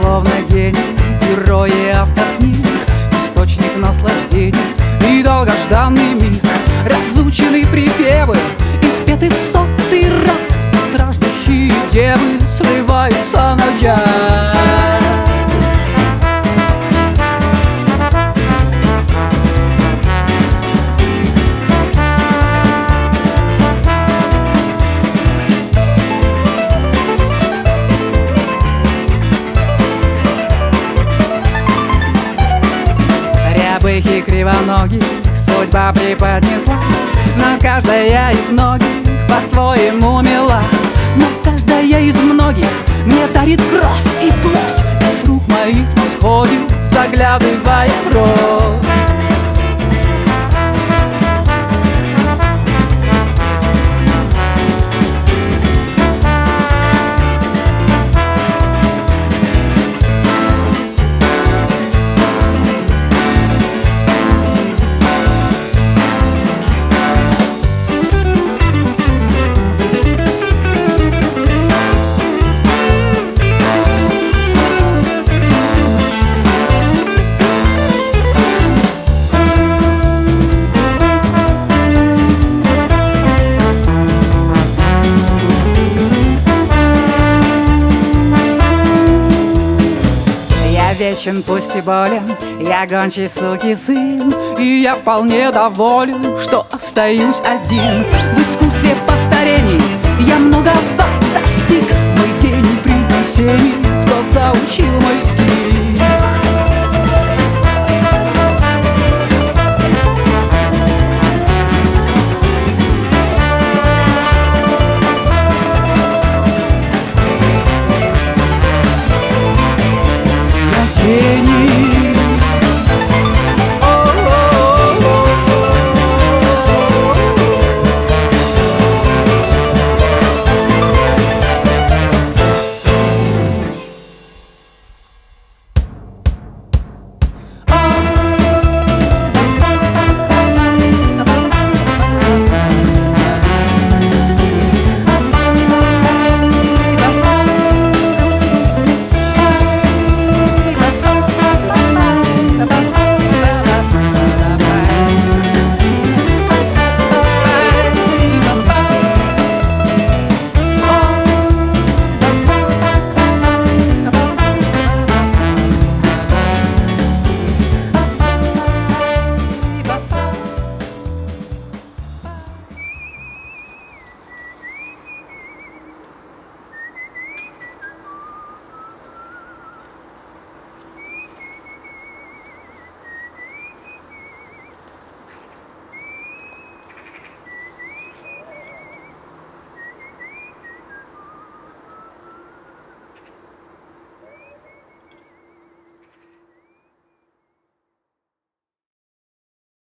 словно гений Герой и автор книг Источник наслаждений И долгожданный миг. Разученные припевы И спеты в сотый раз страждущие девы Срываются на джаз Рябых и кривоногих. Судьба преподнесла Но каждая из многих по-своему мила. Но каждая из многих мне дарит кровь и плоть. Из рук моих не сходит, заглядывая в рот Вечен, пусть и болен, я гончий суки сын И я вполне доволен, что остаюсь один. В